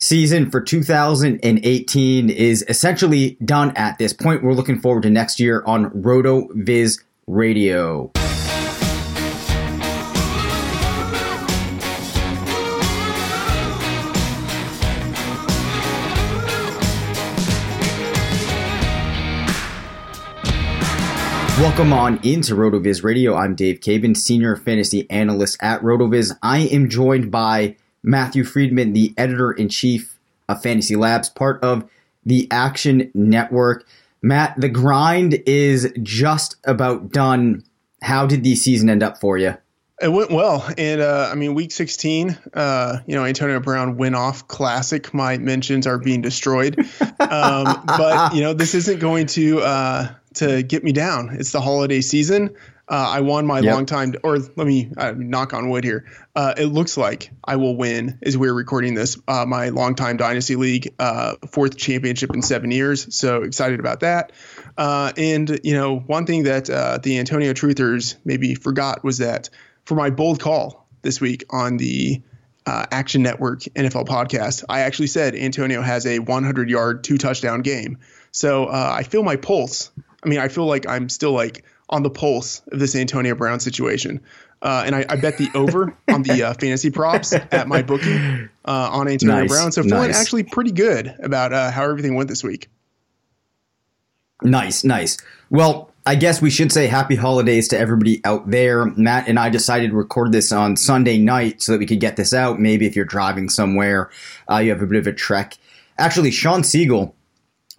season for 2018 is essentially done at this point. We're looking forward to next year on RotoViz Radio. Welcome on into RotoViz Radio. I'm Dave Caban, Senior Fantasy Analyst at RotoViz. I am joined by Matthew Freedman, the Editor in Chief of Fantasy Labs, part of the Action Network. Matt, the grind is just about done. How did the season end up for you? It went well, and uh, I mean, week 16, uh, you know, Antonio Brown went off classic. My mentions are being destroyed, um, but you know, this isn't going to uh, to get me down. It's the holiday season. Uh, I won my yep. long time, or let me uh, knock on wood here. Uh, it looks like I will win as we're recording this. Uh, my long time dynasty league, uh, fourth championship in seven years. So excited about that. Uh, and you know, one thing that the Antonio Truthers maybe forgot was that for my bold call this week on the Action Network NFL podcast, I actually said Antonio has a 100 yard, two touchdown game. So I feel my pulse I mean, I feel like I'm still like on the pulse of this Antonio Brown situation. Uh, and I, I, bet the over on the uh, fantasy props at MyBookie uh, on Antonio nice, Brown. So feeling nice. actually pretty good about uh, how everything went this week. Nice, nice. Well, I guess we should say happy holidays to everybody out there. Matt and I decided to record this on Sunday night so that we could get this out. Maybe if you're driving somewhere, uh, you have a bit of a trek. Actually, Shawn Siegele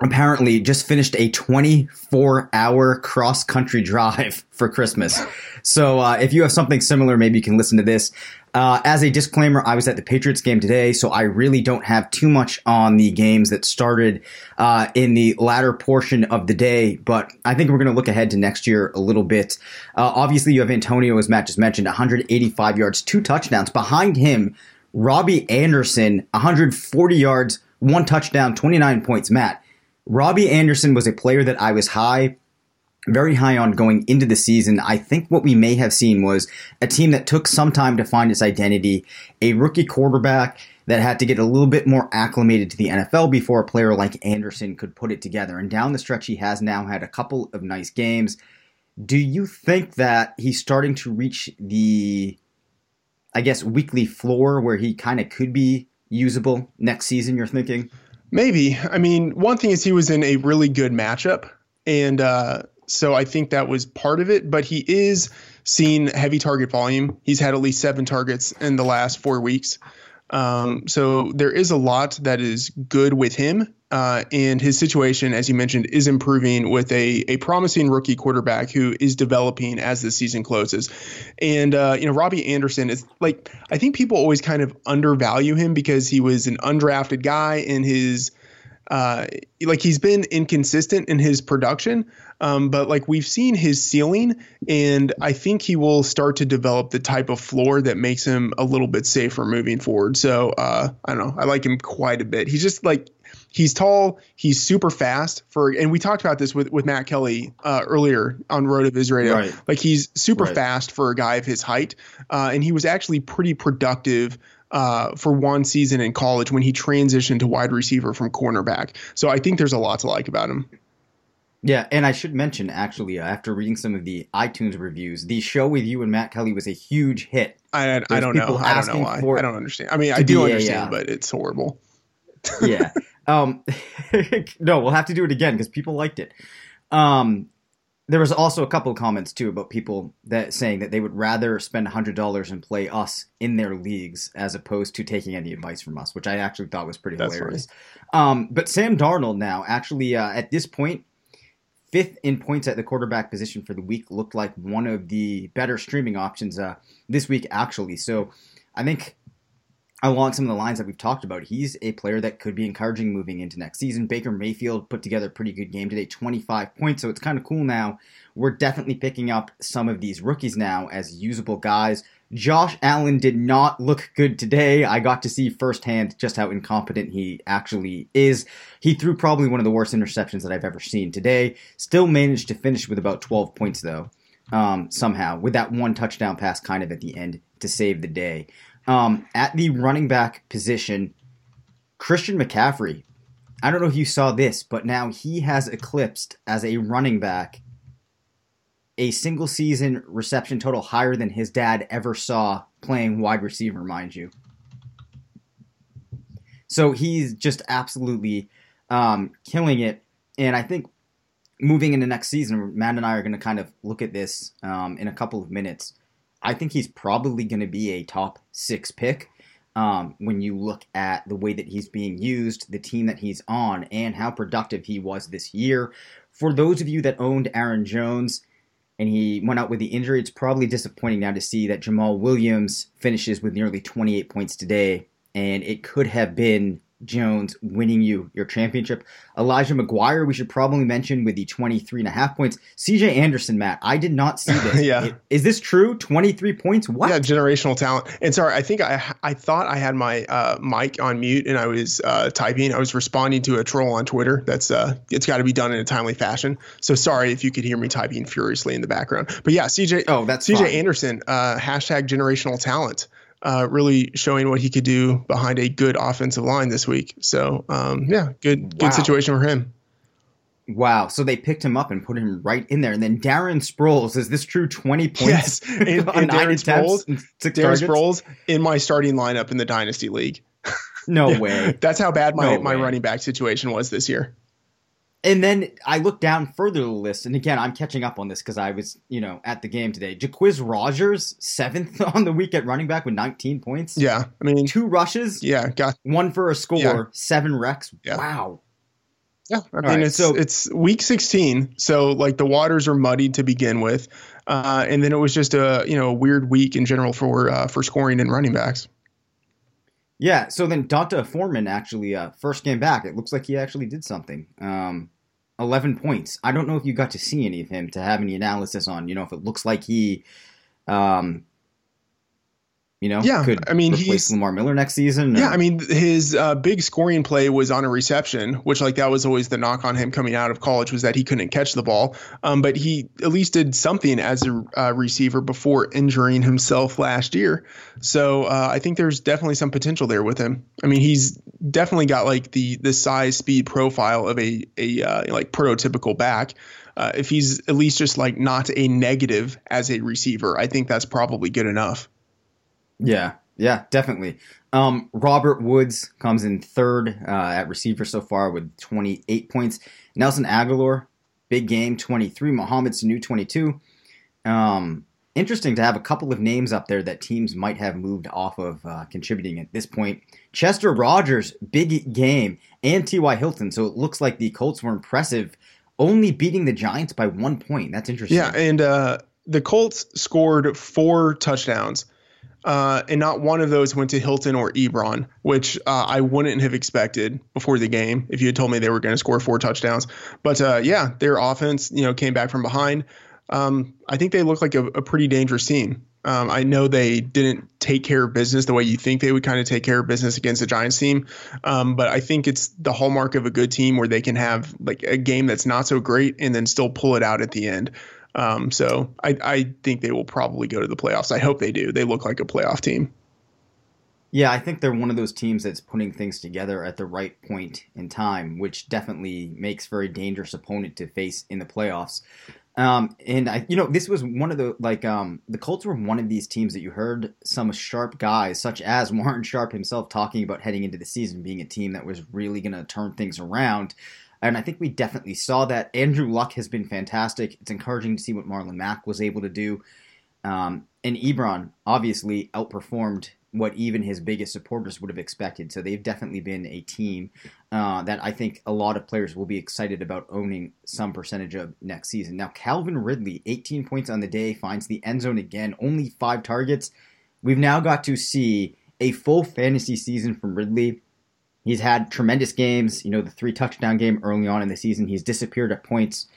apparently just finished a 24 hour cross country drive for Christmas. So uh, if you have something similar, maybe you can listen to this. Uh, as a disclaimer, I was at the Patriots game today, so I really don't have too much on the games that started uh, in the latter portion of the day, but I think we're going to look ahead to next year a little bit. Uh, obviously, you have Antonio, as Matt just mentioned, 185 yards, two touchdowns. Behind him, Robbie Anderson, 140 yards, one touchdown, 29 points. Matt, Robbie Anderson was a player that I was high, very high on going into the season. I think what we may have seen was a team that took some time to find its identity, a rookie quarterback that had to get a little bit more acclimated to the NFL before a player like Anderson could put it together. And down the stretch, he has now had a couple of nice games. Do you think that he's starting to reach the, I guess, weekly floor where he kind of could be usable next season? You're thinking? Maybe. I mean, one thing is he was in a really good matchup, and uh, so I think that was part of it. But he is seeing heavy target volume. He's had at least seven targets in the last four weeks. Um, so there is a lot that is good with him. Uh, and his situation, as you mentioned, is improving with a, a promising rookie quarterback who is developing as the season closes. And, uh, you know, Robbie Anderson is like, I think people always kind of undervalue him because he was an undrafted guy in his – uh, like he's been inconsistent in his production, um, but like we've seen his ceiling, and I think he will start to develop the type of floor that makes him a little bit safer moving forward. So uh, I don't know, I like him quite a bit. He's just like he's tall, he's super fast for, and we talked about this with with Matt Kelly uh, earlier on RotoViz Radio. Right. Like he's super right. fast for a guy of his height, uh, and he was actually pretty productive uh, for one season in college when he transitioned to wide receiver from cornerback. So I think there's a lot to like about him. Yeah, and I should mention actually, uh, after reading some of the iTunes reviews, the show with you and Matt Kelly was a huge hit. I, I don't know. I don't know why. I don't understand. I mean, I do understand, but it's horrible. yeah. Um, no, we'll have to do it again because people liked it. Um, there was also a couple of comments too about people that saying that they would rather spend hundred dollars and play us in their leagues as opposed to taking any advice from us, which I actually thought was pretty That's hilarious. Um, but Sam Darnold now actually uh, at this point, fifth in points at the quarterback position for the week, looked like one of the better streaming options uh, this week actually. So I think along some of the lines that we've talked about, he's a player that could be encouraging moving into next season. Baker Mayfield put together a pretty good game today, 25 points, so it's kind of cool now. We're definitely picking up some of these rookies now as usable guys. Josh Allen did not look good today. I got to see firsthand just how incompetent he actually is. He threw probably one of the worst interceptions that I've ever seen today. Still managed to finish with about 12 points, though, um, somehow, with that one touchdown pass kind of at the end to save the day. Um, at the running back position, Christian McCaffrey. I don't know if you saw this, but now he has eclipsed as a running back a single season reception total higher than his dad ever saw playing wide receiver, mind you. So he's just absolutely um, killing it. And I think moving into next season, Matt and I are going to kind of look at this um, in a couple of minutes. I think he's probably going to be a top six pick. Um, when you look at the way that he's being used, the team that he's on, and how productive he was this year. For those of you that owned Aaron Jones and he went out with the injury, it's probably disappointing now to see that Jamaal Williams finishes with nearly 28 points today, and it could have been Jones winning you your championship. Elijah McGuire, we should probably mention with the 23 and a half points. CJ Anderson, Matt, I did not see this. yeah. Is this true? 23 points? What? Yeah, generational talent. And sorry, I think I I thought I had my uh, mic on mute and I was uh, typing. I was responding to a troll on Twitter. That's uh, it's got to be done in a timely fashion. So sorry if you could hear me typing furiously in the background. But yeah, CJ. Oh, that's CJ fine. Anderson. Uh, hashtag generational talent uh, really showing what he could do behind a good offensive line this week. So um, yeah, good good situation for him. Wow. So they picked him up and put him right in there. And then Darren Sproles, is this true? 20 points? Yes. And, and Darren, Sproles, Darren Sproles in my starting lineup in the Dynasty League. No way. That's how bad my, no my running back situation was this year. And then I look down further the list, and again, I'm catching up on this because I was, you know, at the game today. Jacquizz Rogers, seventh on the week at running back with 19 points. Yeah, I mean, two rushes. Yeah, got one for a score, yeah. seven recs. Yeah. Wow. Yeah, I mean, right, it's so, it's week 16, so like the waters are muddied to begin with, uh, and then it was just a you know a weird week in general for uh, for scoring and running backs. Yeah, so then D'Onta Foreman actually uh, first game back. It looks like he actually did something. Um, 11 points. I don't know if you got to see any of him to have any analysis on, you know, if it looks like he, um, You know, yeah. could I mean, he's Lamar Miller next season. Yeah, I mean, his uh, big scoring play was on a reception, which like that was always the knock on him coming out of college was that he couldn't catch the ball. Um, but he at least did something as a uh, receiver before injuring himself last year. So uh, I think there's definitely some potential there with him. I mean, he's definitely got like the the size speed profile of a a uh, like prototypical back. Uh, if he's at least just like not a negative as a receiver, I think that's probably good enough. Yeah, yeah, definitely. Um, Robert Woods comes in third uh, at receiver so far with 28 points. Nelson Agholor, big game, 23. Mohamed Sanu, 22. Um, interesting to have a couple of names up there that teams might have moved off of uh, contributing at this point. Chester Rogers, big game, and T.Y. Hilton. So it looks like the Colts were impressive, only beating the Giants by one point. That's interesting. Yeah, and uh, the Colts scored four touchdowns, uh, and not one of those went to Hilton or Ebron, which uh, I wouldn't have expected before the game if you had told me they were going to score four touchdowns. But uh, yeah, their offense, you know, came back from behind. Um, I think they look like a, a pretty dangerous team. Um, I know they didn't take care of business the way you think they would kind of take care of business against the Giants team, um, but I think it's the hallmark of a good team where they can have like a game that's not so great and then still pull it out at the end. Um, so I, I think they will probably go to the playoffs. I hope they do. They look like a playoff team. Yeah, I think they're one of those teams that's putting things together at the right point in time, which definitely makes a dangerous opponent to face in the playoffs. Um, and I, you know, this was one of the like um, the Colts were one of these teams that you heard some sharp guys, such as Warren Sharp himself, talking about heading into the season being a team that was really going to turn things around. And I think we definitely saw that. Andrew Luck has been fantastic. It's encouraging to see what Marlon Mack was able to do. Um, and Ebron obviously outperformed what even his biggest supporters would have expected. So they've definitely been a team uh, that I think a lot of players will be excited about owning some percentage of next season. Now, Calvin Ridley, 18 points on the day, finds the end zone again, only five targets. We've now got to see a full fantasy season from Ridley. He's had tremendous games. You know, the three touchdown game early on in the season. He's disappeared at points.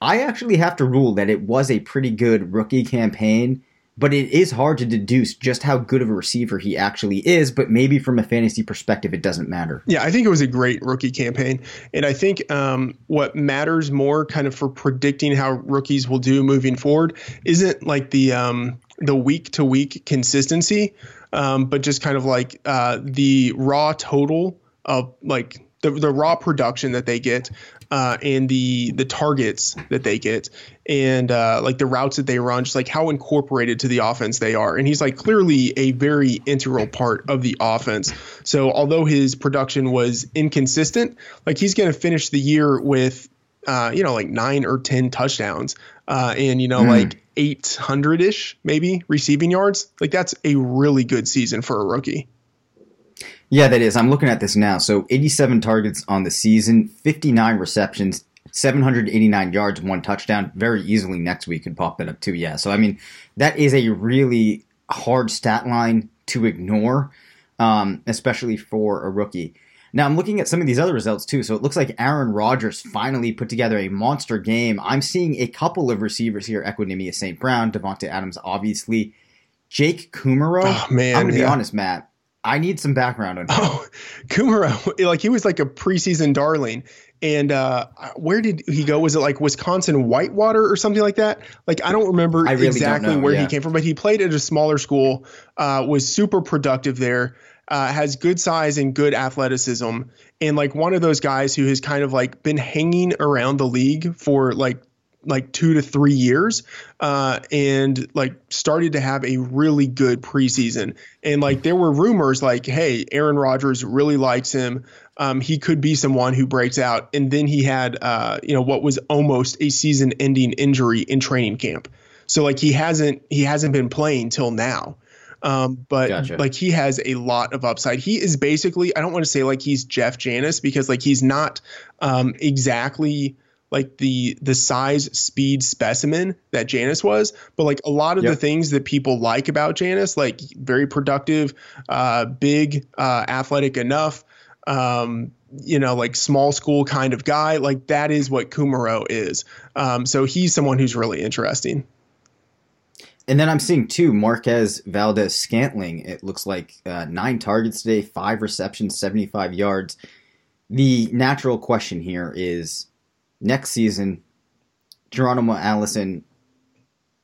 I actually have to rule that it was a pretty good rookie campaign, but it is hard to deduce just how good of a receiver he actually is. But maybe from a fantasy perspective, it doesn't matter. Yeah, I think it was a great rookie campaign. And I think um, what matters more kind of for predicting how rookies will do moving forward isn't like the um, the week to week consistency, um, but just kind of like uh, the raw total of like the, the raw production that they get uh, and the the targets that they get and uh, like the routes that they run, just like how incorporated to the offense they are. And he's like clearly a very integral part of the offense. So although his production was inconsistent, like he's going to finish the year with uh, you know like nine or ten touchdowns uh, and you know Mm. like 800 ish maybe receiving yards. Like that's a really good season for a rookie. Yeah, that is. I'm looking at this now. So 87 targets on the season, 59 receptions, 789 yards, one touchdown. Very easily next week could pop that up too. Yeah. So I mean, that is a really hard stat line to ignore, um, especially for a rookie. Now I'm looking at some of these other results too. So it looks like Aaron Rodgers finally put together a monster game. I'm seeing a couple of receivers here: Equanimeous St. Brown, Davante Adams, obviously. Jake Kumerow. Oh, man, I'm gonna be honest, Matt. I need some background on him. Oh, Kumerow, like he was like a preseason darling. And uh, where did he go? Was it like Wisconsin Whitewater or something like that? Like I don't remember I really don't exactly know, where yeah. he came from, but he played at a smaller school. Uh, was super productive there. Uh, has good size and good athleticism, and like one of those guys who has kind of like been hanging around the league for like like two to three years uh, and like started to have a really good preseason. And like there were rumors like, hey, Aaron Rodgers really likes him. Um, he could be someone who breaks out. And then he had, uh, you know, what was almost a season-ending injury in training camp. So like he hasn't he hasn't been playing till now. Um, but Gotcha. like he has a lot of upside. He is basically I don't want to say like he's Jeff Janis because like he's not um, exactly like the the size speed specimen that Janis was, but like a lot of the things that people like about Janis, like very productive, uh, big, uh, athletic enough, um, you know, like small school kind of guy, like that is what Kumerow is. Um, so he's someone who's really interesting. and then I'm seeing two Marquez Valdes-Scantling. It looks like uh, nine targets today, five receptions, 75 yards. The natural question here is next season, Geronimo Allison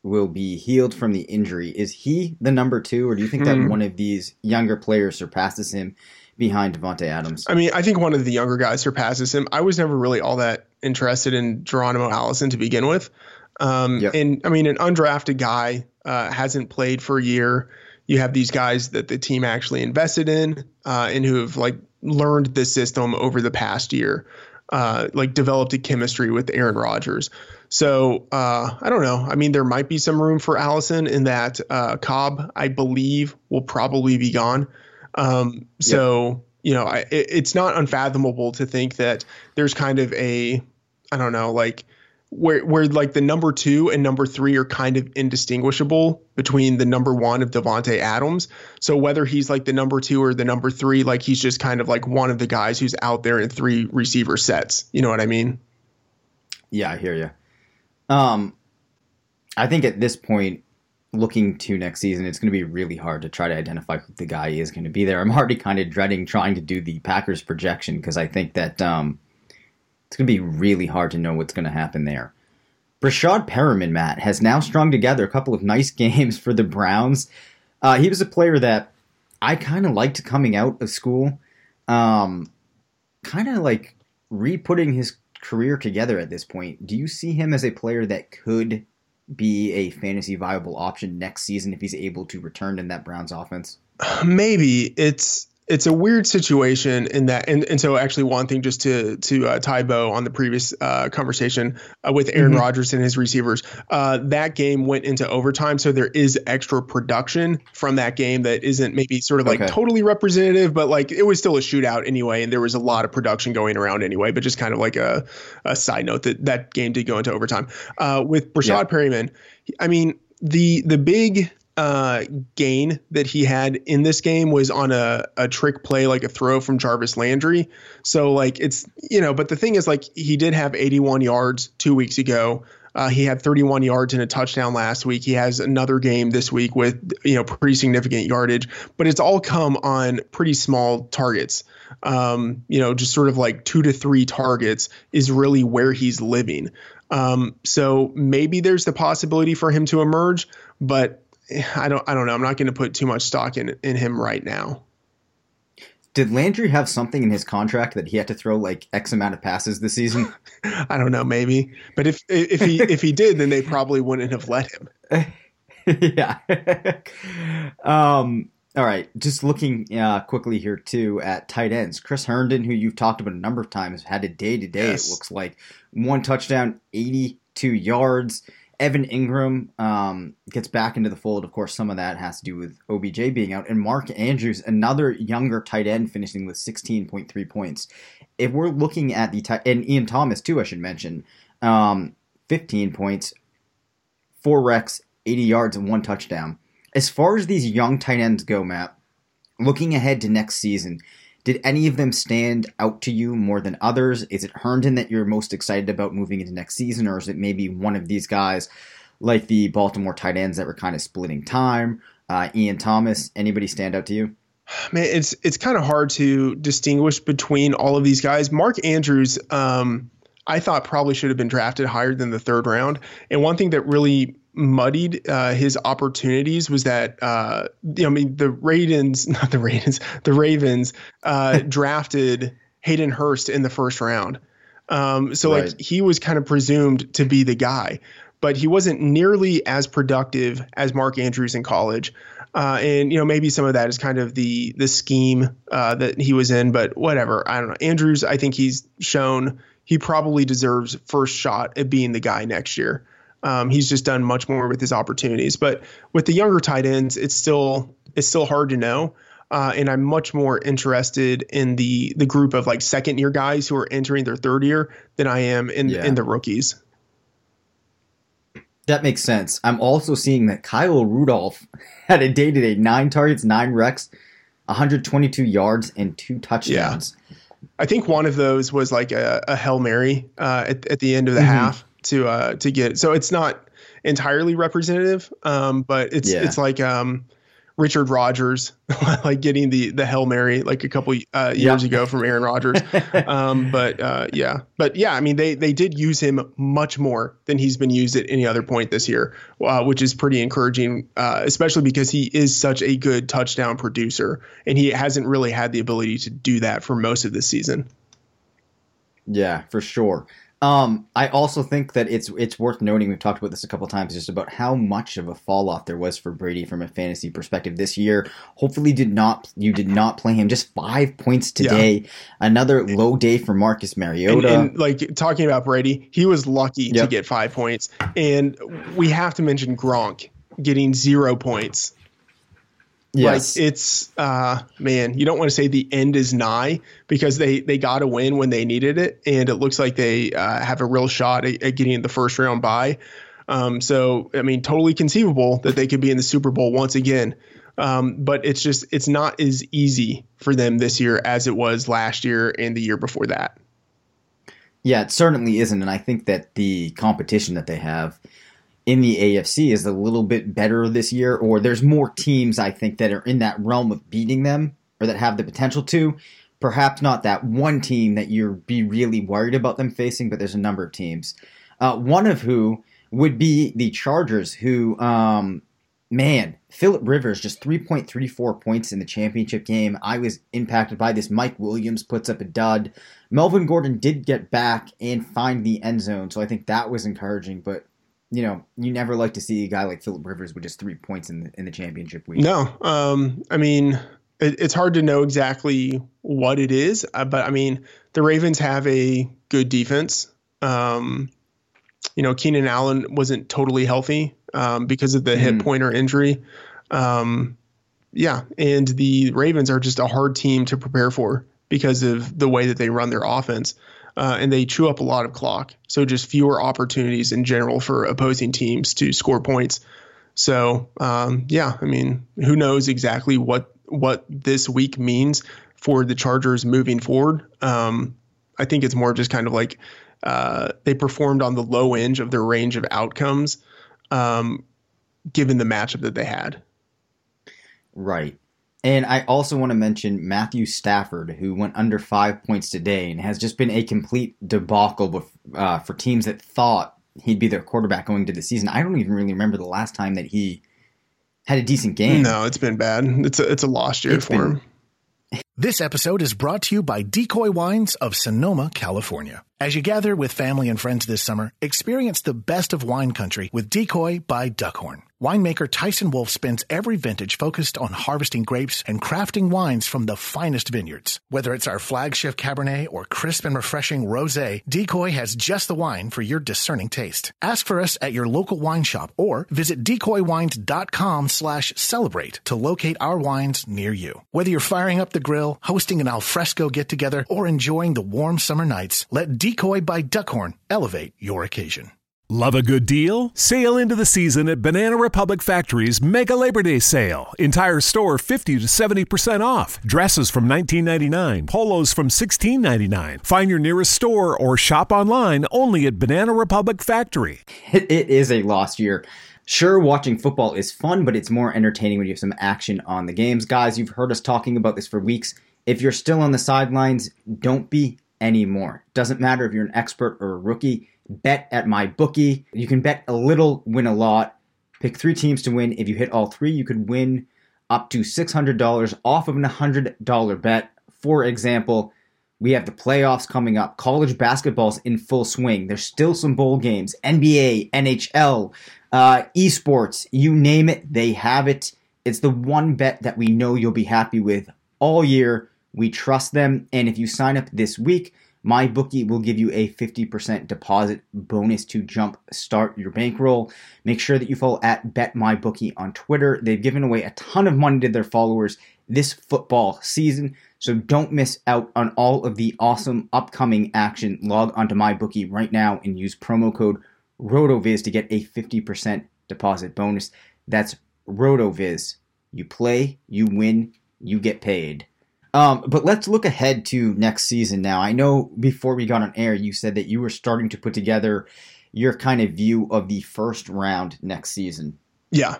will be healed from the injury. Is he the number two, or do you think that Hmm. one of these younger players surpasses him behind Davante Adams? I mean, I think one of the younger guys surpasses him. I was never really all that interested in Geronimo Allison to begin with. Um, Yep. And I mean, an undrafted guy uh, hasn't played for a year. You have these guys that the team actually invested in uh, and who have like learned the system over the past year, uh, like developed a chemistry with Aaron Rodgers. So uh, I don't know. I mean, there might be some room for Allison in that uh, Cobb, I believe, will probably be gone. Um, so you know, I, it, it's not unfathomable to think that there's kind of a, I don't know, like where where like the number two and number three are kind of indistinguishable between the number one of Davante Adams. So whether he's like the number two or the number three, like he's just kind of like one of the guys who's out there in three receiver sets. You know what I mean? Yeah, I hear you. Um, I think at this point, looking to next season, it's going to be really hard to try to identify who the guy is going to be there. I'm already kind of dreading trying to do the Packers projection because I think that um, it's going to be really hard to know what's going to happen there. Breshad Perriman, Matt, has now strung together a couple of nice games for the Browns. Uh, he was a player that I kind of liked coming out of school. Um, kind of like re-putting his career together at this point. Do you see him as a player that could be a fantasy viable option next season if he's able to return in that Browns offense? maybe it's it's a weird situation in that and, and so actually one thing just to to uh, tie bow on the previous uh, conversation uh, with Aaron Mhm. Rodgers and his receivers uh, that game went into overtime so there is extra production from that game that isn't maybe sort of like Okay. totally representative but like it was still a shootout anyway and there was a lot of production going around anyway but just kind of like a, a side note that that game did go into overtime uh, with Breshad Yeah. Perriman I mean the the big uh, gain that he had in this game was on a, a trick play, like a throw from Jarvis Landry. So like it's you know, but the thing is like he did have 81 yards two weeks ago. Uh, he had 31 yards and a touchdown last week. He has another game this week with you know pretty significant yardage, but it's all come on pretty small targets. Um, you know, just sort of like two to three targets is really where he's living. Um, so maybe there's the possibility for him to emerge, but I don't I don't know. I'm not going to put too much stock in in him right now. Did Landry have something in his contract that he had to throw like X amount of passes this season? I don't know, maybe. But if if he if he did, then they probably wouldn't have let him. yeah. um, all right. Just looking uh, quickly here too at tight ends. Chris Herndon, who you've talked about a number of times, had a day to day. It looks like one touchdown, eighty-two yards. Evan Engram um, gets back into the fold. Of course, some of that has to do with OBJ being out, and Mark Andrews, another younger tight end, finishing with sixteen point three points. If we're looking at the tight, and Ian Thomas too, I should mention, um, fifteen points, four wrecks, 80 yards, and one touchdown. As far as these young tight ends go, Matt, looking ahead to next season, did any of them stand out to you more than others? Is it Herndon that you're most excited about moving into next season, or is it maybe one of these guys like the Baltimore tight ends that were kind of splitting time? Uh, Ian Thomas, anybody stand out to you? Man, it's it's kind of hard to distinguish between all of these guys. Mark Andrews, um, I thought probably should have been drafted higher than the third round. And one thing that really muddied uh, his opportunities was that uh, you know, I mean the Ravens, not the Ravens, the Ravens uh, drafted Hayden Hurst in the first round. Um, so Right. like he was kind of presumed to be the guy, but he wasn't nearly as productive as Mark Andrews in college. Uh, and you know maybe some of that is kind of the the scheme uh, that he was in, but whatever. I don't know. Andrews, I think he's shown he probably deserves first shot at being the guy next year. Um, he's just done much more with his opportunities. But with the younger tight ends, it's still it's still hard to know. Uh, and I'm much more interested in the the group of like second year guys who are entering their third year than I am in Yeah. in the rookies. That makes sense. I'm also seeing that Kyle Rudolph had a day to day nine targets, nine wrecks, 122 yards, and two touchdowns. I think one of those was like a, a hail mary uh, at, at the end of the Mhm. half to uh, to get. So it's not entirely representative. Um, but it's Yeah. it's like um, Richard Rodgers, like getting the the hail mary like a couple uh, years Yeah. ago from Aaron Rodgers. um, but uh, yeah, but yeah, I mean they they did use him much more than he's been used at any other point this year, uh, which is pretty encouraging, uh, especially because he is such a good touchdown producer, and he hasn't really had the ability to do that for most of this season. Yeah, for sure. Um, I also think that it's it's worth noting. We've talked about this a couple times, just about how much of a fall off there was for Brady from a fantasy perspective this year. Hopefully, did not you did not play him. Just five points today. Another low day for Marcus And, Mariota. and like talking about Brady, he was lucky to get five points, and we have to mention Gronk getting zero points. Yes, Like it's uh man, you don't want to say the end is nigh because they they got a win when they needed it, and it looks like they uh, have a real shot at, at getting the first round bye. Um, so I mean, totally conceivable that they could be in the Super Bowl once again. Um, but it's just it's not as easy for them this year as it was last year and the year before that. Yeah, it certainly isn't, and I think that the competition that they have in the AFC is a little bit better this year, or there's more teams I think that are in that realm of beating them or that have the potential to. Perhaps not that one team that you'd be really worried about them facing, but there's a number of teams. Uh, one of who would be the Chargers, who, um, man, Philip Rivers just 3.34 points in the championship game. I was impacted by this. Mike Williams puts up a dud. Melvin Gordon did get back and find the end zone, so I think that was encouraging. But you know, you never like to see a guy like Philip Rivers with just three points in the in the championship week. No, um, I mean it, it's hard to know exactly what it is, uh, but I mean the Ravens have a good defense. Um, you know, Keenan Allen wasn't totally healthy um, because of the hip Mhm. pointer injury. Um, yeah, and the Ravens are just a hard team to prepare for because of the way that they run their offense. Uh, and they chew up a lot of clock. So just fewer opportunities in general for opposing teams to score points. So um, yeah, I mean, who knows exactly what what this week means for the Chargers moving forward? Um, I think it's more just kind of like uh, they performed on the low end of their range of outcomes, um, given the matchup that they had. Right. And I also want to mention Matthew Stafford, who went under five points today and has just been a complete debacle uh, for teams that thought he'd be their quarterback going into the season. I don't even really remember the last time that he had a decent game. No, it's been bad. It's a it's a lost year It's for been- him. This episode is brought to you by Decoy Wines of Sonoma, California. As you gather with family and friends this summer, experience the best of wine country with Decoy by Duckhorn. Winemaker Tyson Wolf spends every vintage focused on harvesting grapes and crafting wines from the finest vineyards. Whether it's our flagship Cabernet or crisp and refreshing Rosé, Decoy has just the wine for your discerning taste. Ask for us at your local wine shop or visit decoywines.com slash celebrate to locate our wines near you. Whether you're firing up the grill, hosting an alfresco get-together, or enjoying the warm summer nights, let Decoy by Duckhorn elevate your occasion. Love a good deal? Sail into the season at Banana Republic Factory's Mega Labor Day Sale. Entire store 50 to 70% off. Dresses from $19.99, polos from $16.99. Find your nearest store or shop online only at Banana Republic Factory. It, it is a lost year. Sure, watching football is fun, but it's more entertaining when you have some action on the games. Guys, you've heard us talking about this for weeks. If you're still on the sidelines, don't be anymore. Doesn't matter if you're an expert or a rookie. Bet at MyBookie. You can bet a little, win a lot. Pick three teams to win. If you hit all three, you could win up to $600 off of an $100 bet. For example, we have the playoffs coming up. College basketball's in full swing. There's still some bowl games. NBA, NHL, uh, esports, you name it, they have it. It's the one bet that we know you'll be happy with all year. We trust them. And if you sign up this week, MyBookie will give you a 50% deposit bonus to jump start your bankroll. Make sure that you follow at BetMyBookie on Twitter. They've given away a ton of money to their followers this football season, so don't miss out on all of the awesome upcoming action. Log onto MyBookie right now and use promo code RotoViz to get a 50% deposit bonus. That's RotoViz. You play, you win, you get paid. Um, but let's look ahead to next season now. I know before we got on air, you said that you were starting to put together your kind of view of the first round next season. Yeah.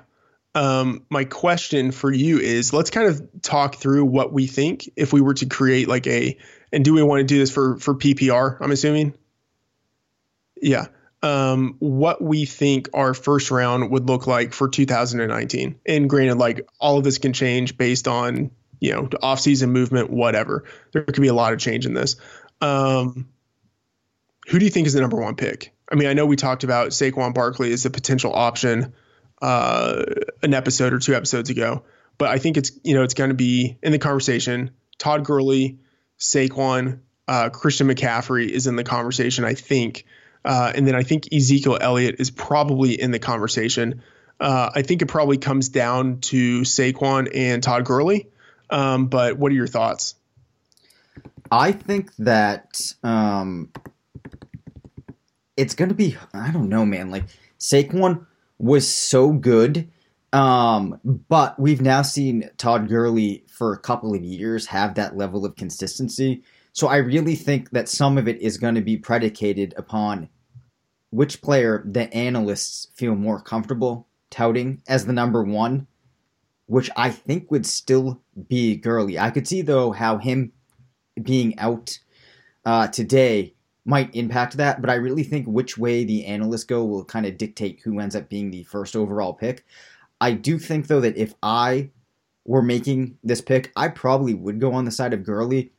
Um, my question for you is let's kind of talk through what we think if we were to create like a and do we want to do this for for PPR? I'm assuming. Yeah. Um, what we think our first round would look like for 2019. And granted, like all of this can change based on you know off-season movement, whatever. There could be a lot of change in this. Um, who do you think is the number one pick? I mean, I know we talked about Saquon Barkley as a potential option uh, an episode or two episodes ago, but I think it's you know it's going to be in the conversation. Todd Gurley, Saquon, uh, Christian McCaffrey is in the conversation. I think, uh, and then I think Ezekiel Elliott is probably in the conversation. Uh, I think it probably comes down to Saquon and Todd Gurley. Um, but what are your thoughts? I think that um, it's going to be, I don't know, man. Like, Saquon was so good. Um, but we've now seen Todd Gurley for a couple of years have that level of consistency. So I really think that some of it is going to be predicated upon which player the analysts feel more comfortable touting as the number one, which I think would still be Gurley. I could see though how him being out uh, today might impact that, but I really think which way the analysts go will kind of dictate who ends up being the first overall pick. I do think though that if I were making this pick, I probably would go on the side of Gurley,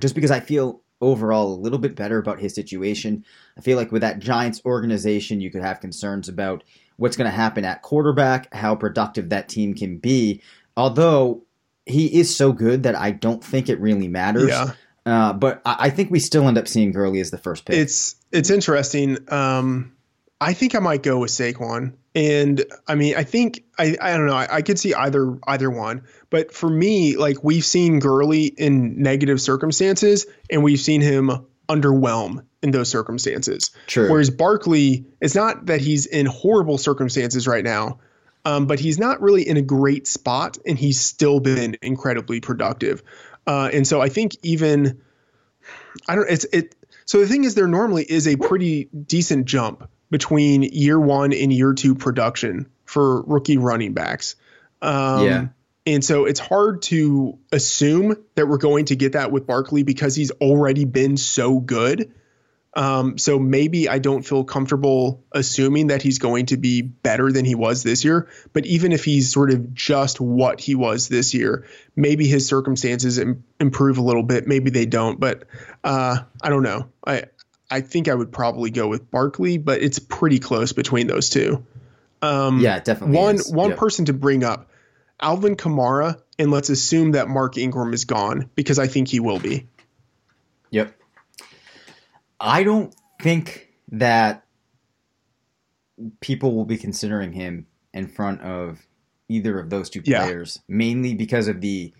just because I feel overall a little bit better about his situation. I feel like with that Giants organization, you could have concerns about what's going to happen at quarterback, how productive that team can be. Although he is so good that I don't think it really matters. Yeah. Uh, but I, I think we still end up seeing Gurley as the first pick. It's it's interesting. Um, I think I might go with Saquon, and I mean, I think I I don't know. I, I could see either either one, but for me, like we've seen Gurley in negative circumstances, and we've seen him underwhelm in those circumstances. True. Whereas Barkley, it's not that he's in horrible circumstances right now, um, but he's not really in a great spot, and he's still been incredibly productive. Uh, and so I think even I don't it's it so the thing is there normally is a pretty decent jump between year one and year two production for rookie running backs. Um, Yeah. And so it's hard to assume that we're going to get that with Barkley because he's already been so good. Um, so maybe I don't feel comfortable assuming that he's going to be better than he was this year. But even if he's sort of just what he was this year, maybe his circumstances Im- improve a little bit. Maybe they don't. But uh, I don't know. I I think I would probably go with Barkley, but it's pretty close between those two. Um, yeah, definitely. one is. one Yep. person to bring up, Alvin Kamara, and let's assume that Mark Ingram is gone because I think he will be. Yep. I don't think that people will be considering him in front of either of those two Yeah. players, mainly because of the,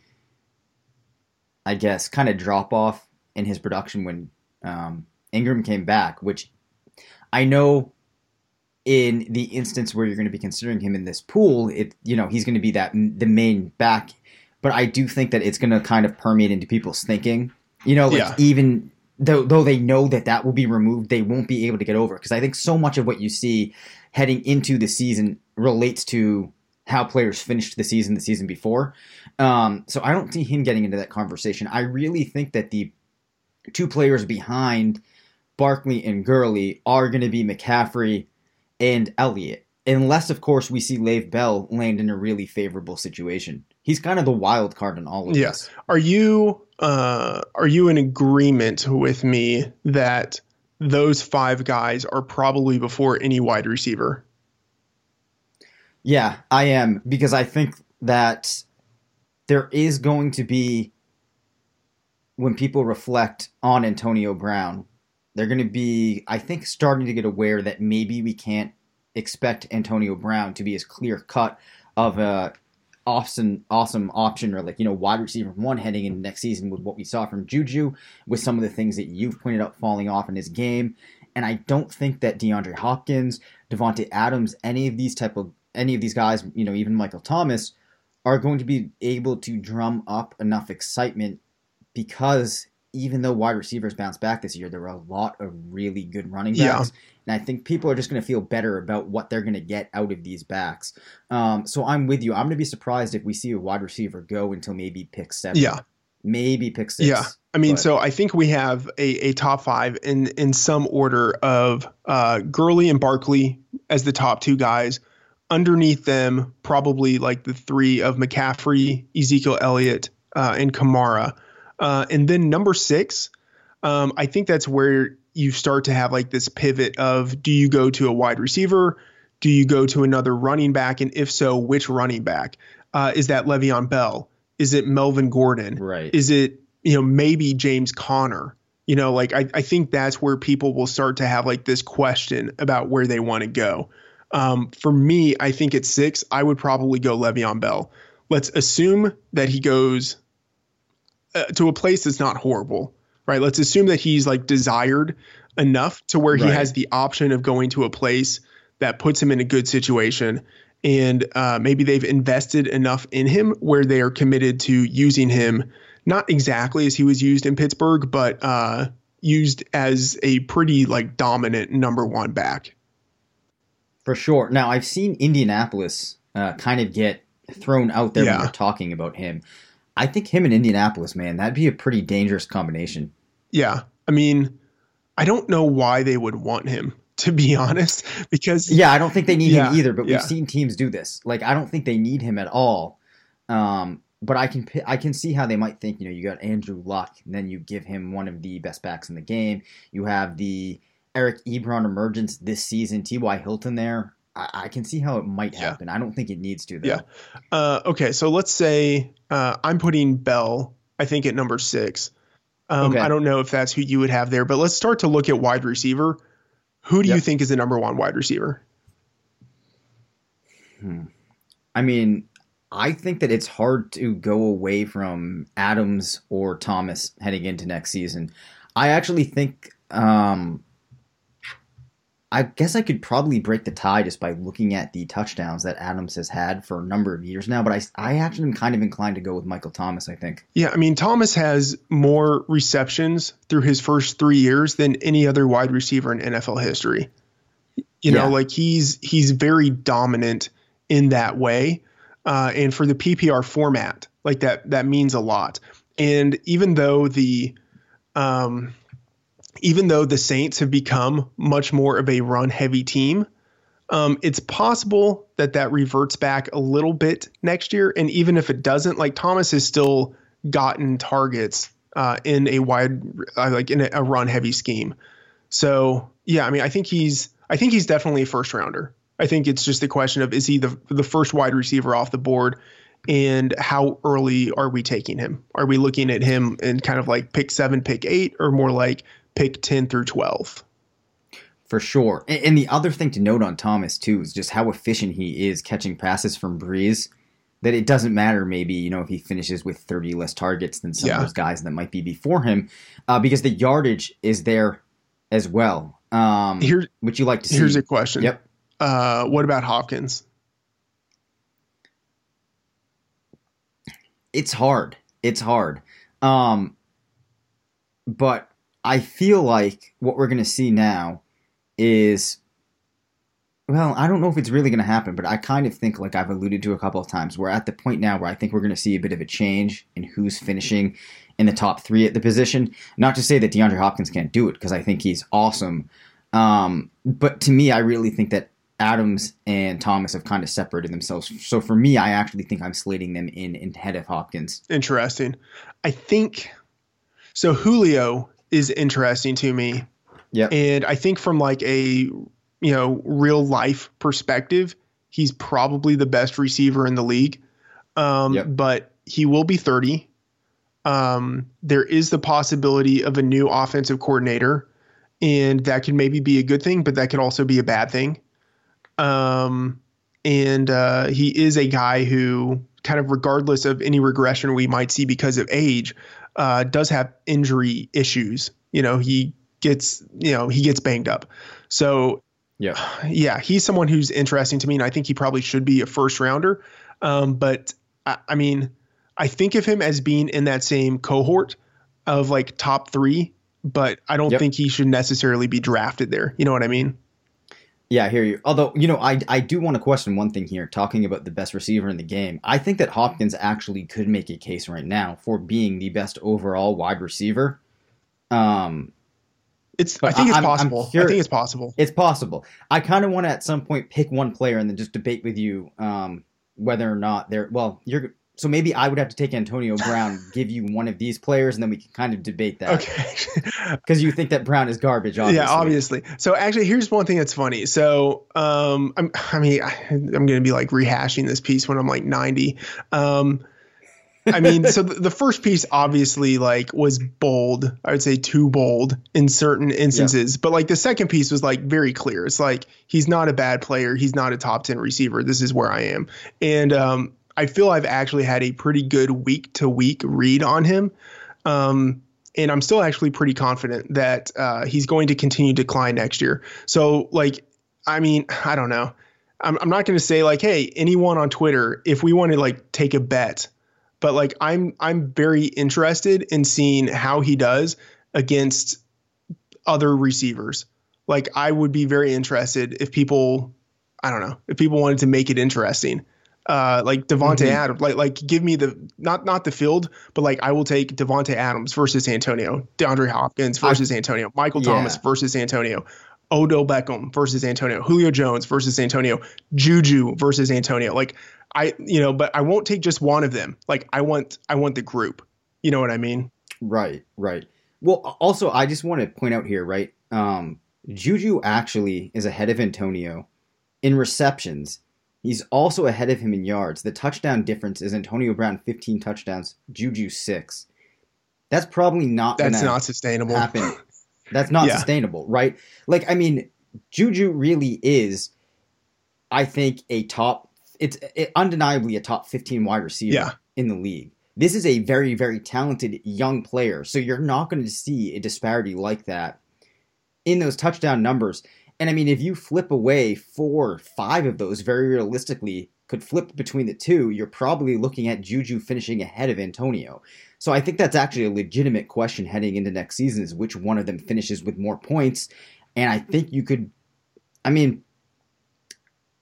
I guess, kind of drop off in his production when um, Ingram came back, which I know in the instance where you're going to be considering him in this pool, it you know he's going to be that the main back, but I do think that it's going to kind of permeate into people's thinking. You know, like Yeah. even though though they know that that will be removed, they won't be able to get over because I think so much of what you see heading into the season relates to how players finished the season the season before. Um, so I don't see him getting into that conversation. I really think that the two players behind Barkley and Gurley are going to be McCaffrey and Elliott. Unless, of course, we see Le'Veon Bell land in a really favorable situation. He's kind of the wild card in all of Yeah. this. Are you uh, are you in agreement with me that those five guys are probably before any wide receiver? Yeah, I am because I think that there is going to be when people reflect on Antonio Brown, they're going to be I think starting to get aware that maybe we can't expect Antonio Brown to be as clear cut of a awesome awesome option or like you know wide receiver one heading into next season with what we saw from Juju with some of the things that you've pointed out falling off in his game. And I don't think that DeAndre Hopkins, Davante Adams, any of these type of any of these guys, you know, even Michael Thomas, are going to be able to drum up enough excitement because even though wide receivers bounce back this year, there are a lot of really good running Yeah. backs. And I think people are just going to feel better about what they're going to get out of these backs. Um, so I'm with you. I'm going to be surprised if we see a wide receiver go until maybe pick seven. Yeah. Maybe pick six. Yeah. I mean, but- so I think we have a, a top five in in some order of uh, Gurley and Barkley as the top two guys. Underneath them, probably like the three of McCaffrey, Ezekiel Elliott, uh, and Kamara. Uh, and then number six, um, I think that's where you start to have like this pivot of do you go to a wide receiver? Do you go to another running back? And if so, which running back? Uh, is that Le'Veon Bell? Is it Melvin Gordon? Right. Is it, you know, maybe James Conner? You know, like I, I think that's where people will start to have like this question about where they want to go. Um, for me, I think at six, I would probably go Le'Veon Bell. Let's assume that he goes uh, to a place that's not horrible, right? Let's assume that he's like desired enough to where he has the option of going to a place that puts him in a good situation. And uh, maybe they've invested enough in him where they are committed to using him, not exactly as he was used in Pittsburgh, but uh, used as a pretty like dominant number one back. For sure. Now, I've seen Indianapolis uh, kind of get thrown out there when Yeah. we're talking about him. I think him in Indianapolis, man, that'd be a pretty dangerous combination. Yeah. I mean, I don't know why they would want him, to be honest, because Yeah, I don't think they need Yeah, him either, but yeah. we've seen teams do this. Like, I don't think they need him at all. Um, but I can I can see how they might think. You know, you got Andrew Luck, and then you give him one of the best backs in the game. You have the Eric Ebron emergence this season. T.Y. Hilton there. I, I can see how it might Yeah. happen. I don't think it needs to though. Yeah. Uh, okay, so let's say uh, I'm putting Bell, I think, at number six. Um, Okay. I don't know if that's who you would have there, but let's start to look at wide receiver. Who do you think is the number one wide receiver? Hmm. I mean, I think that it's hard to go away from Adams or Thomas heading into next season. I actually think, um, I guess I could probably break the tie just by looking at the touchdowns that Adams has had for a number of years now. But I, I actually am kind of inclined to go with Michael Thomas. I think. Yeah, I mean, Thomas has more receptions through his first three years than any other wide receiver in NFL history. You know, Yeah. like he's he's very dominant in that way. Uh, and for the PPR format, like that, that means a lot. And even though the, um, even though the Saints have become much more of a run heavy team, um, it's possible that that reverts back a little bit next year. And even if it doesn't, like Thomas has still gotten targets uh, in a wide, uh, like in a, a run heavy scheme. So yeah, I mean, I think he's, I think he's definitely a first rounder. I think it's just a question of is he the the first wide receiver off the board, and how early are we taking him? Are we looking at him in kind of like pick seven, pick eight, or more like pick ten through twelve? For sure. And, and the other thing to note on Thomas too is just how efficient he is catching passes from Brees. That it doesn't matter maybe you know if he finishes with 30 less targets than some Yeah. of those guys that might be before him, uh, because the yardage is there as well. Um, Here, which you like to see. here's a question. Yep. Uh, what about Hopkins? it's hard. It's hard. Um, but I feel like what we're going to see now is, well, I don't know if it's really going to happen, but I kind of think, like I've alluded to a couple of times, we're at the point now where I think we're going to see a bit of a change in who's finishing in the top three at the position. Not to say that DeAndre Hopkins can't do it, because I think he's awesome. Um, but to me, I really think that Adams and Thomas have kind of separated themselves. So for me, I actually think I'm slating them in, in ahead of Hopkins. Interesting. I think so. Julio is interesting to me, Yeah. and I think from like a you know real life perspective, he's probably the best receiver in the league. Um, Yep. But he will be thirty. Um, there is the possibility of a new offensive coordinator, and that could maybe be a good thing, but that could also be a bad thing. Um, and uh, he is a guy who, kind of regardless of any regression we might see because of age, uh, does have injury issues. You know, he gets, you know, he gets banged up. So Yep. yeah, he's someone who's interesting to me, and I think he probably should be a first rounder. Um, but I, I mean, I think of him as being in that same cohort of like top three, but I don't Yep. think he should necessarily be drafted there. You know what I mean? Yeah, I hear you. Although, you know, I I do want to question one thing here, talking about the best receiver in the game. I think that Hopkins actually could make a case right now for being the best overall wide receiver. Um, It's. I think it's I'm- I'm possible. I think it's possible. it's possible. I kind of want to at some point pick one player and then just debate with you um, whether or not they're well. You're so maybe I would have to take Antonio Brown, give you one of these players, and then we can kind of debate that Okay. because you think that Brown is garbage. Obviously. Yeah, obviously. So actually, here's one thing that's funny. So, um, I'm, I mean, I, I'm going to be like rehashing this piece when I'm like 90. Um, I mean, so the, the first piece obviously like was bold. I would say too bold in certain instances, but like the second piece was like very clear. It's like he's not a bad player. He's not a top 10 receiver. This is where I am. And um, I feel I've actually had a pretty good week to week read on him. Um, and I'm still actually pretty confident that uh, he's going to continue to decline next year. So, like, I mean, I don't know. I'm, I'm not going to say like, hey, anyone on Twitter, if we want to like take a bet, but like, I'm I'm very interested in seeing how he does against other receivers. Like, I would be very interested if people, I don't know, if people wanted to make it interesting. Uh, like Davante Mhm. Adams, like like give me the not not the field, but like I will take Davante Adams versus Antonio, DeAndre Hopkins versus Antonio, Michael Yeah. Thomas versus Antonio, Odell Beckham versus Antonio, Julio Jones versus Antonio, Juju versus Antonio. Like I, you know, but I won't take just one of them. Like I want I want the group. You know what I mean? Right, right. Well, also, I just want to point out here, right? Um, Juju actually is ahead of Antonio in receptions. He's also ahead of him in yards. The touchdown difference is Antonio Brown 15 touchdowns, Juju 6. That's probably not That's not sustainable. happen. That's not Yeah. sustainable, right? Like, I mean, Juju really is, I think, a top. It's it, undeniably a top 15 wide receiver Yeah. in the league. This is a very, very talented young player, so you're not going to see a disparity like that in those touchdown numbers. And I mean, if you flip away four, five of those, very realistically, could flip between the two, you're probably looking at Juju finishing ahead of Antonio. So I think that's actually a legitimate question heading into next season is which one of them finishes with more points. And I think you could, I mean,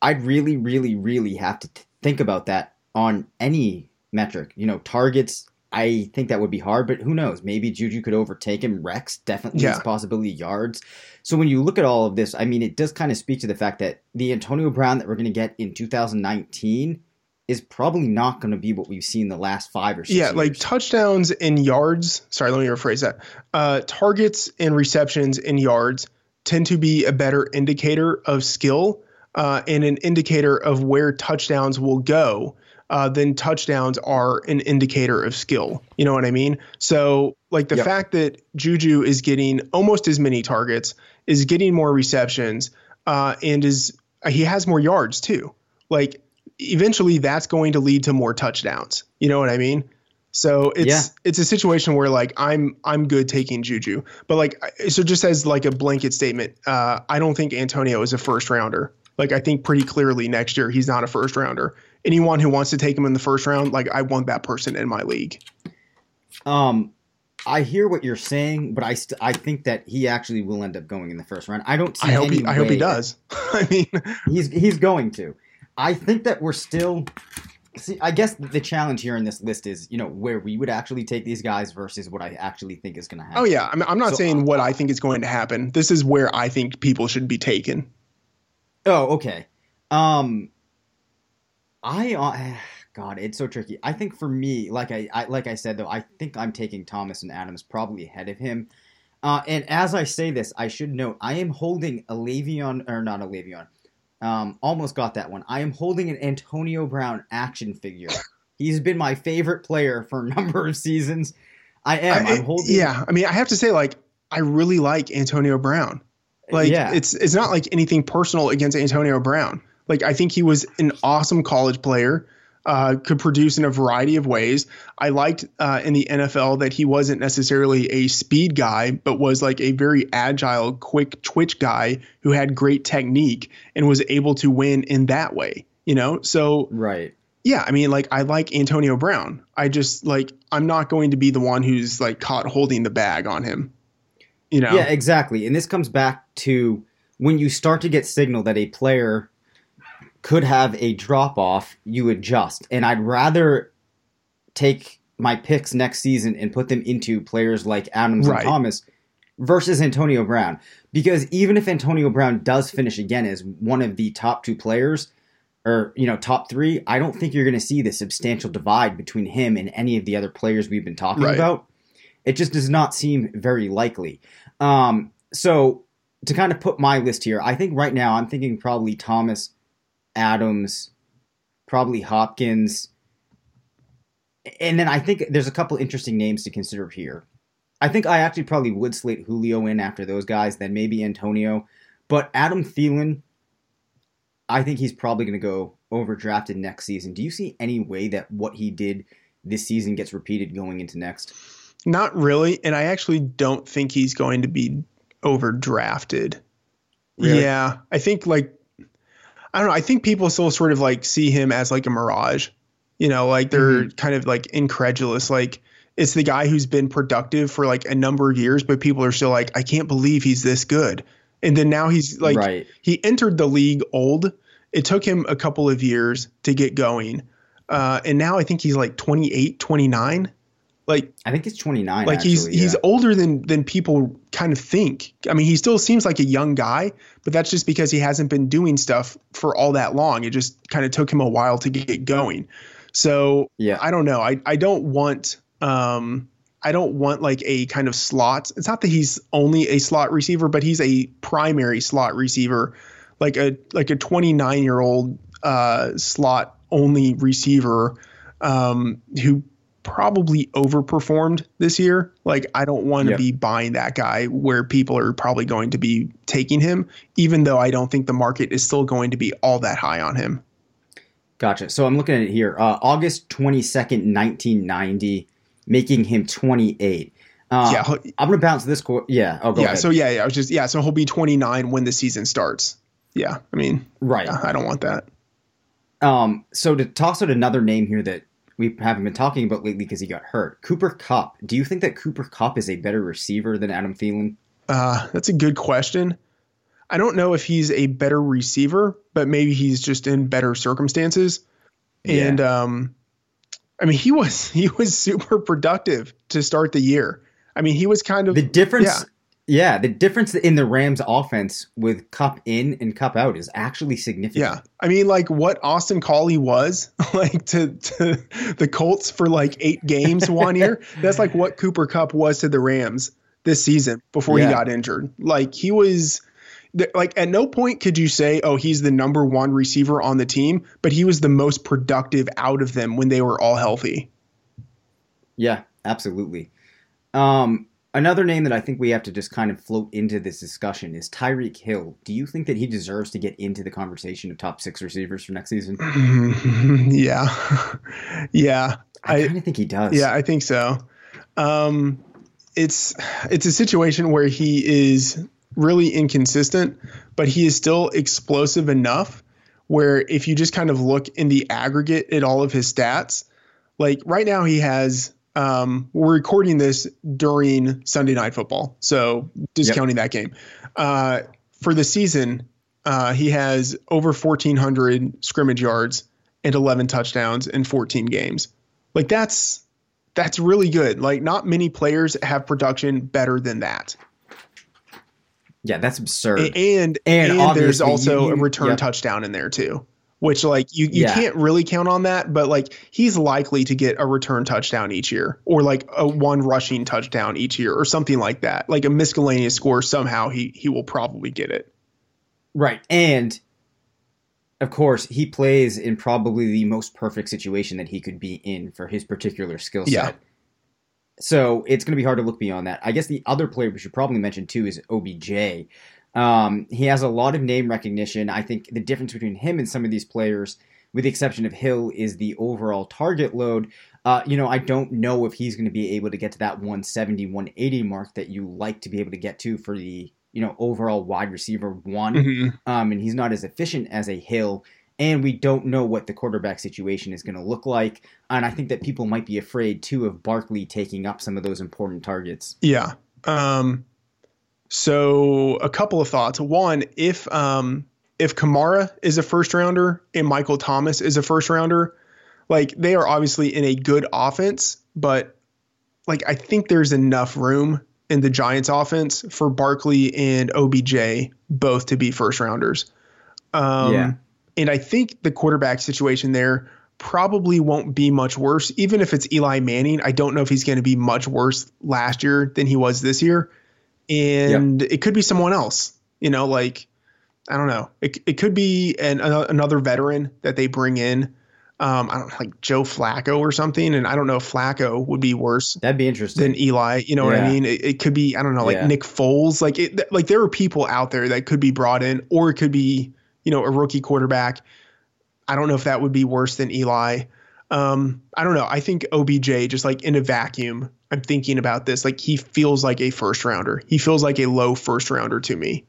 I'd really, really, really have to t- think about that on any metric. You know, targets, I think that would be hard, but who knows? Maybe Juju could overtake him. Rex definitely Yeah. has possibility yards. So when you look at all of this, I mean, it does kind of speak to the fact that the Antonio Brown that we're going to get in 2019 is probably not going to be what we've seen the last five or six Yeah, years. like touchdowns and yards. Sorry, let me rephrase that. Uh, targets and receptions and yards tend to be a better indicator of skill uh, and an indicator of where touchdowns will go uh, than touchdowns are an indicator of skill. You know what I mean? So, like the Yep. fact that Juju is getting almost as many targets, is getting more receptions, uh, and is he has more yards too. Like eventually, that's going to lead to more touchdowns. You know what I mean? So it's Yeah. it's a situation where like I'm I'm good taking Juju, but like so just as like a blanket statement, uh, I don't think Antonio is a first rounder. Like I think pretty clearly next year he's not a first rounder. Anyone who wants to take him in the first round, like I want that person in my league. Um, I hear what you're saying, but I st- I think that he actually will end up going in the first round. I don't see. I hope any he I hope he does. I mean, He's he's going to. I think that we're still. See, I guess the challenge here in this list is, you know, where we would actually take these guys versus what I actually think is going to happen. oh yeah, I'm, I'm not So, saying uh, what I think is going to happen. This is where I think people should be taken. Oh, okay. Um, I uh, God, it's so tricky. I think for me, like I, I like I said though, I think I'm taking Thomas and Adams probably ahead of him. Uh, and as I say this, I should note I am holding a Le'Veon or not a Le'Veon. Um, almost got that one. I am holding an Antonio Brown action figure. He's been my favorite player for a number of seasons. I am. I- I'm holding. yeah, I mean, I have to say, like, I really like Antonio Brown. Like, Yeah. it's it's not like anything personal against Antonio Brown. Like, I think he was an awesome college player. Uh, could produce in a variety of ways. I liked uh, in the NFL that he wasn't necessarily a speed guy, but was like a very agile, quick twitch guy who had great technique and was able to win in that way. You know, so Right. yeah, I mean, like I like Antonio Brown. I just like I'm not going to be the one who's like caught holding the bag on him. You know? Yeah, exactly. And this comes back to when you start to get signal that a player could have a drop off, you adjust. And I'd rather take my picks next season and put them into players like Adams Right. and Thomas versus Antonio Brown. Because even if Antonio Brown does finish again as one of the top two players, or you know top three, I don't think you're going to see the substantial divide between him and any of the other players we've been talking Right. about. It just does not seem very likely. Um, so to kind of put my list here, I think right now I'm thinking probably Thomas, Adams, probably Hopkins, and then I think there's a couple interesting names to consider here. I think I actually probably would slate Julio in after those guys, then maybe Antonio, but Adam Thielen, I think he's probably going to go overdrafted next season. Do you see any way that what he did this season gets repeated going into next? Not really, and I actually don't think he's going to be overdrafted. Really? Yeah, I think like I don't know. I think people still sort of like see him as like a mirage. You know, like they're Mm-hmm. kind of like incredulous. Like it's the guy who's been productive for like a number of years, but people are still like, I can't believe he's this good. And then now he's like, Right. he entered the league old. It took him a couple of years to get going. Uh, and now I think he's like 28, 29. Like I think it's 29. like he's actually, he's yeah. older than than people kind of think. I mean, he still seems like a young guy, but that's just because he hasn't been doing stuff for all that long. It just kind of took him a while to get going. So Yeah. I don't know. I I don't want um I don't want like a kind of slot. It's not that he's only a slot receiver, but he's a primary slot receiver, like a like a 29 year old uh, slot only receiver um, who probably overperformed this year. Like I don't want to be buying that guy where people are probably going to be taking him, even though I don't think the market is still going to be all that high on him. Gotcha. So I'm looking at it here. Uh, August 22nd, 1990, making him 28. Uh, Yeah, I'm going to bounce this. Qu- yeah. Oh, go yeah. ahead. So yeah, yeah. I was just yeah. So he'll be 29 when the season starts. Yeah. I mean, right. yeah, I don't want that. Um, so to toss out another name here that we haven't been talking about lately because he got hurt, Cooper Kupp. Do you think that Cooper Kupp is a better receiver than Adam Thielen? Uh, that's a good question. I don't know if he's a better receiver, but maybe he's just in better circumstances. Yeah. And um, I mean, he was he was super productive to start the year. I mean, he was kind of The difference, Yeah. Yeah, the difference in the Rams offense with Kupp in and Kupp out is actually significant. Yeah, I mean, like what Austin Collie was like to, to the Colts for like eight games one year. That's like what Cooper Kupp was to the Rams this season before Yeah. he got injured. Like he was, like at no point could you say, oh, he's the number one receiver on the team, but he was the most productive out of them when they were all healthy. Yeah, absolutely. Um, another name that I think we have to just kind of float into this discussion is Tyreek Hill. Do you think that he deserves to get into the conversation of top six receivers for next season? yeah, yeah. I, I- kind of think he does. Yeah, I think so. Um, it's it's a situation where he is really inconsistent, but he is still explosive enough where if you just kind of look in the aggregate at all of his stats, like right now he has um, we're recording this during Sunday night football, so discounting that game. Uh, for the season, uh, he has over 1,400 scrimmage yards and 11 touchdowns in 14 games. Like that's that's really good. Like not many players have production better than that. Yeah, that's absurd. And And and, there's also you- a return yep. touchdown in there too. Which like you, you Yeah. can't really count on that, but like he's likely to get a return touchdown each year, or like a one rushing touchdown each year, or something like that. Like a miscellaneous score, somehow he he will probably get it. Right. And of course, he plays in probably the most perfect situation that he could be in for his particular skill set. Yeah. So it's going to be hard to look beyond that. I guess the other player we should probably mention too is OBJ. Um, he has a lot of name recognition. I think the difference between him and some of these players, with the exception of Hill, is the overall target load. Uh, you know, I don't know if he's going to be able to get to that 170, 180 mark that you like to be able to get to for the, you know, overall wide receiver one Mm-hmm. um, and he's not as efficient as a Hill and we don't know what the quarterback situation is going to look like. And I think that people might be afraid too of Barkley taking up some of those important targets. Yeah. Um, so a couple of thoughts. One, if um, if Kamara is a first rounder and Michael Thomas is a first rounder, like they are obviously in a good offense, but like I think there's enough room in the Giants offense for Barkley and OBJ both to be first rounders. Um, yeah. And I think the quarterback situation there probably won't be much worse. Even if it's Eli Manning, I don't know if he's going to be much worse last year than he was this year. And yep. it could be someone else, you know, like, I don't know. It, it could be an, another veteran that they bring in um, I don't know, like Joe Flacco or something, and I don't know if Flacco would be worse. That'd be interesting than Eli. You know yeah. what I mean? It, it, could be I don't know like yeah. Nick Foles. Like it, like there are people out there that could be brought in, or it could be you know a rookie quarterback. I don't know if that would be worse than Eli. Um, I don't know. I think OBJ just like in a vacuum. I'm thinking about this. Like he feels like a first rounder. He feels like a low first rounder to me.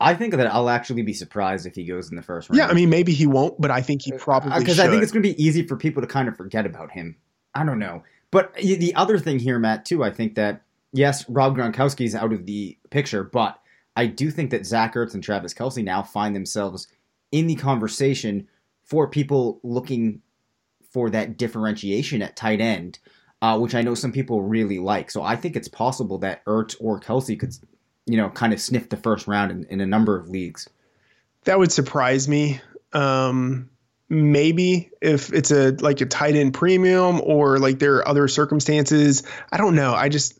I think that I'll actually be surprised if he goes in the first round. Yeah, I mean, maybe he won't, but I think he uh, probably because I think it's going to be easy for people to kind of forget about him. I don't know, but the other thing here, Matt, too, I think that yes, Rob Gronkowski is out of the picture, but I do think that Zach Ertz and Travis Kelce now find themselves in the conversation for people looking for that differentiation at tight end, uh, which I know some people really like. So I think it's possible that Ertz or Kelce could you know, kind of sniff the first round in, in a number of leagues. That would surprise me. Um, maybe if it's a like a tight end premium or like there are other circumstances. I don't know. I just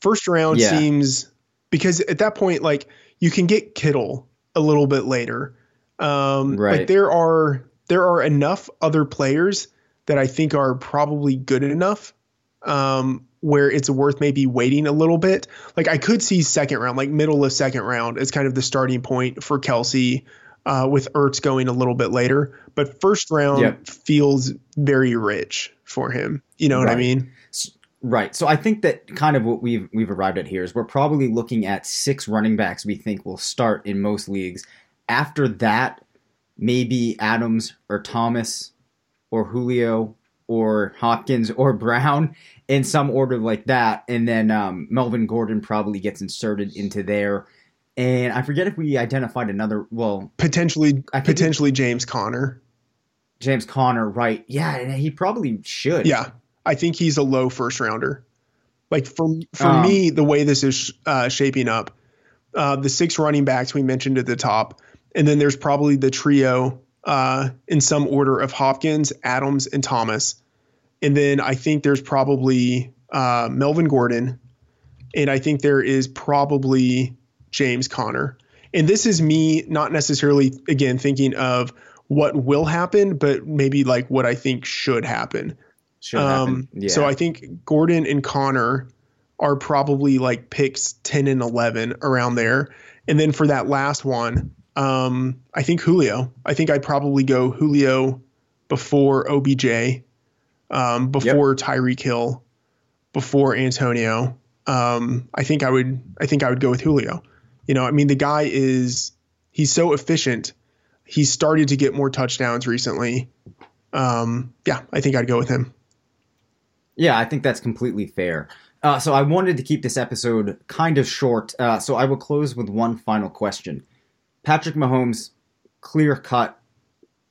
first round yeah. seems because at that point, like you can get Kittle a little bit later. Um, right. Like there are there are enough other players that I think are probably good enough um, where it's worth maybe waiting a little bit. Like I could see second round, like middle of second round, as kind of the starting point for Kelce. uh, with Ertz going a little bit later. But first round yep. feels very rich for him. You know right. what I mean? Right. So I think that kind of what we've we've arrived at here is we're probably looking at six running backs we think will start in most leagues. After that, maybe Adams or Thomas or Julio or Hopkins or Brown in some order like that. And then um, Melvin Gordon probably gets inserted into there. And I forget if we identified another. Well, potentially, potentially James Conner. James Conner, right? Yeah, he probably should. Yeah, I think he's a low first rounder. Like for for um, me, the way this is uh, shaping up, uh, the six running backs we mentioned at the top, and then there's probably the trio uh, in some order of Hopkins, Adams, and Thomas. And then I think there's probably uh, Melvin Gordon, and I think there is probably James Conner. And this is me not necessarily, again, thinking of what will happen, but maybe like what I think should happen. Should um, happen. Yeah. So I think Gordon and Conner are probably like picks 10 and 11 around there. And then for that last one, um, I think Julio. I think I'd probably go Julio before OBJ, um, before yep. Tyreek Hill, before Antonio. Um, I think I would. I think I would go with Julio. You know, I mean, the guy is he's so efficient. He's started to get more touchdowns recently. Um, yeah, I think I'd go with him. Yeah, I think that's completely fair. Uh, so I wanted to keep this episode kind of short. Uh, so I will close with one final question. Patrick Mahomes, clear cut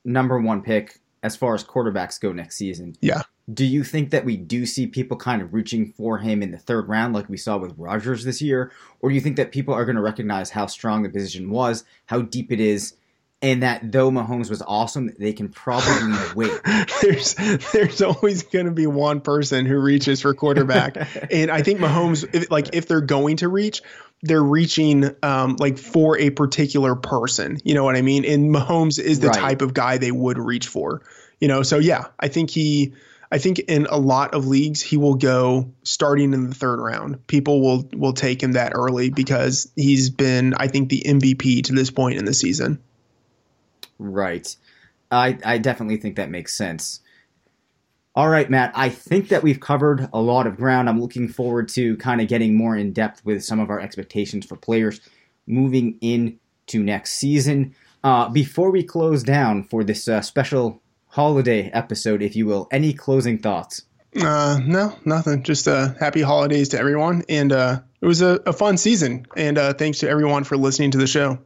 number one pick as far as quarterbacks go next season. Yeah. Do you think that we do see people kind of reaching for him in the third round like we saw with Rodgers this year? Or do you think that people are going to recognize how strong the position was, how deep it is, and that though Mahomes was awesome, they can probably wait. there's there's always going to be one person who reaches for quarterback, and I think Mahomes, if, like if they're going to reach, they're reaching um, like for a particular person. You know what I mean? And Mahomes is the right. type of guy they would reach for. You know, so yeah, I think he. I think in a lot of leagues he will go starting in the third round. People will will take him that early because he's been, I think, the MVP to this point in the season. Right. I I definitely think that makes sense. All right, Matt, I think that we've covered a lot of ground. I'm looking forward to kind of getting more in depth with some of our expectations for players moving into next season. Uh, before we close down for this uh, special holiday episode, if you will, any closing thoughts? Uh, no, nothing. Just uh, happy holidays to everyone, and uh, it was a, a fun season. And uh, thanks to everyone for listening to the show.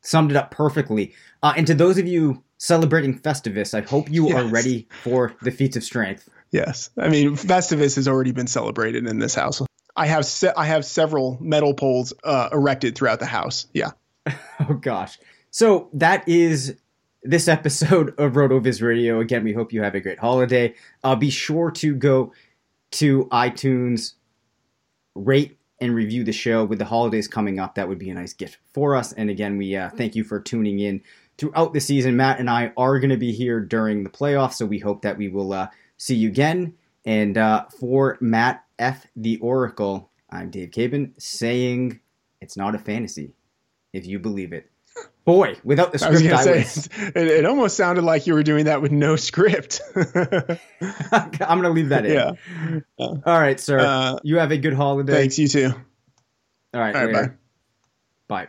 Summed it up perfectly. Uh, and to those of you celebrating Festivus, I hope you yes. are ready for the feats of strength. Yes, I mean Festivus has already been celebrated in this house. I have se- I have several metal poles uh, erected throughout the house. Yeah. oh gosh. So that is this episode of RotoViz Radio. Again, we hope you have a great holiday. Uh, be sure to go to iTunes, rate and review the show. With the holidays coming up, that would be a nice gift for us. And again, we uh, thank you for tuning in throughout the season. Matt and I are going to be here during the playoffs, so we hope that we will uh, see you again. And uh, for Matt F. the Oracle, I'm Dave Caban saying it's not a fantasy if you believe it. Boy, without the script, I, was I say, it, it, almost sounded like you were doing that with no script. I'm going to leave that in. Yeah. All right, sir. Uh, you have a good holiday. Thanks. You too. All right. All right bye. Bye.